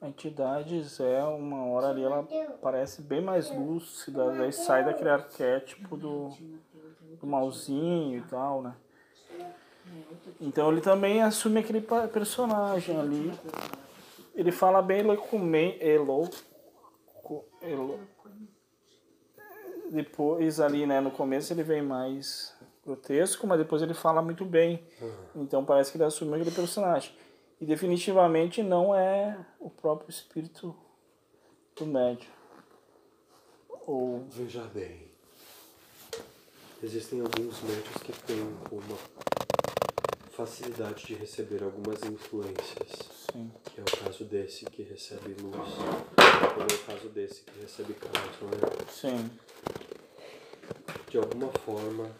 A entidades é uma hora ali, ela parece bem mais lúcida, aí sai daquele arquétipo do, do malzinho e tal, né? Então ele também assume aquele personagem ali. Ele fala bem Lecumen, Elo, Elo. Depois ali, né, no começo ele vem mais grotesco, mas depois ele fala muito bem. Então parece que ele assume aquele personagem. E definitivamente não é próprio espírito do médium. Ou... Veja bem. Existem alguns médios que têm uma facilidade de receber algumas influências. Sim. Que é o caso desse que recebe luz. Ou é o caso desse que recebe caos, não é? Sim. De alguma forma,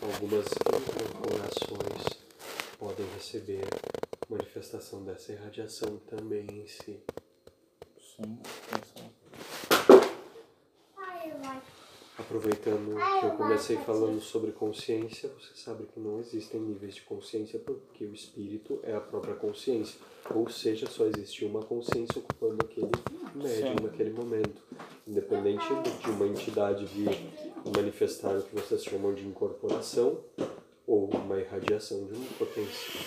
algumas incorporações podem receber manifestação dessa irradiação também em si. Sim. Aproveitando que eu comecei falando sobre consciência, você sabe que não existem níveis de consciência porque o espírito é a própria consciência. Ou seja, só existe uma consciência ocupando aquele médium Sim. naquele momento. Independente de uma entidade vir manifestar o que vocês chamam de incorporação ou uma irradiação de uma potência.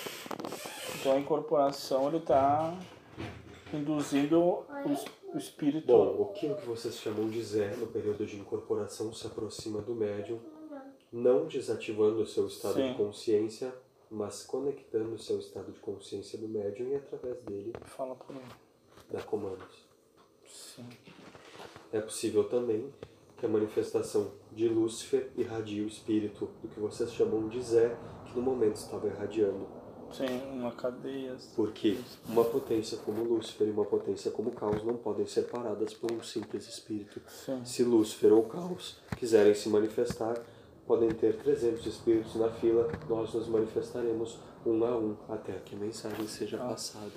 Então a incorporação ele está induzindo o, o espírito. Bom, aquilo que vocês chamam de Zé no período de incorporação se aproxima do médium, não desativando o seu estado Sim. de consciência, mas conectando o seu estado de consciência do médium e através dele Fala por aí. dá comandos. Sim. É possível também que a manifestação de Lúcifer irradie o espírito do que vocês chamam de Zé, que no momento estava irradiando. Sim, uma cadeia. Porque uma potência como Lúcifer e uma potência como Caos não podem ser paradas por um simples espírito. Sim. Se Lúcifer ou Caos quiserem se manifestar, podem ter 300 espíritos na fila, nós nos manifestaremos um a um até que a mensagem seja passada.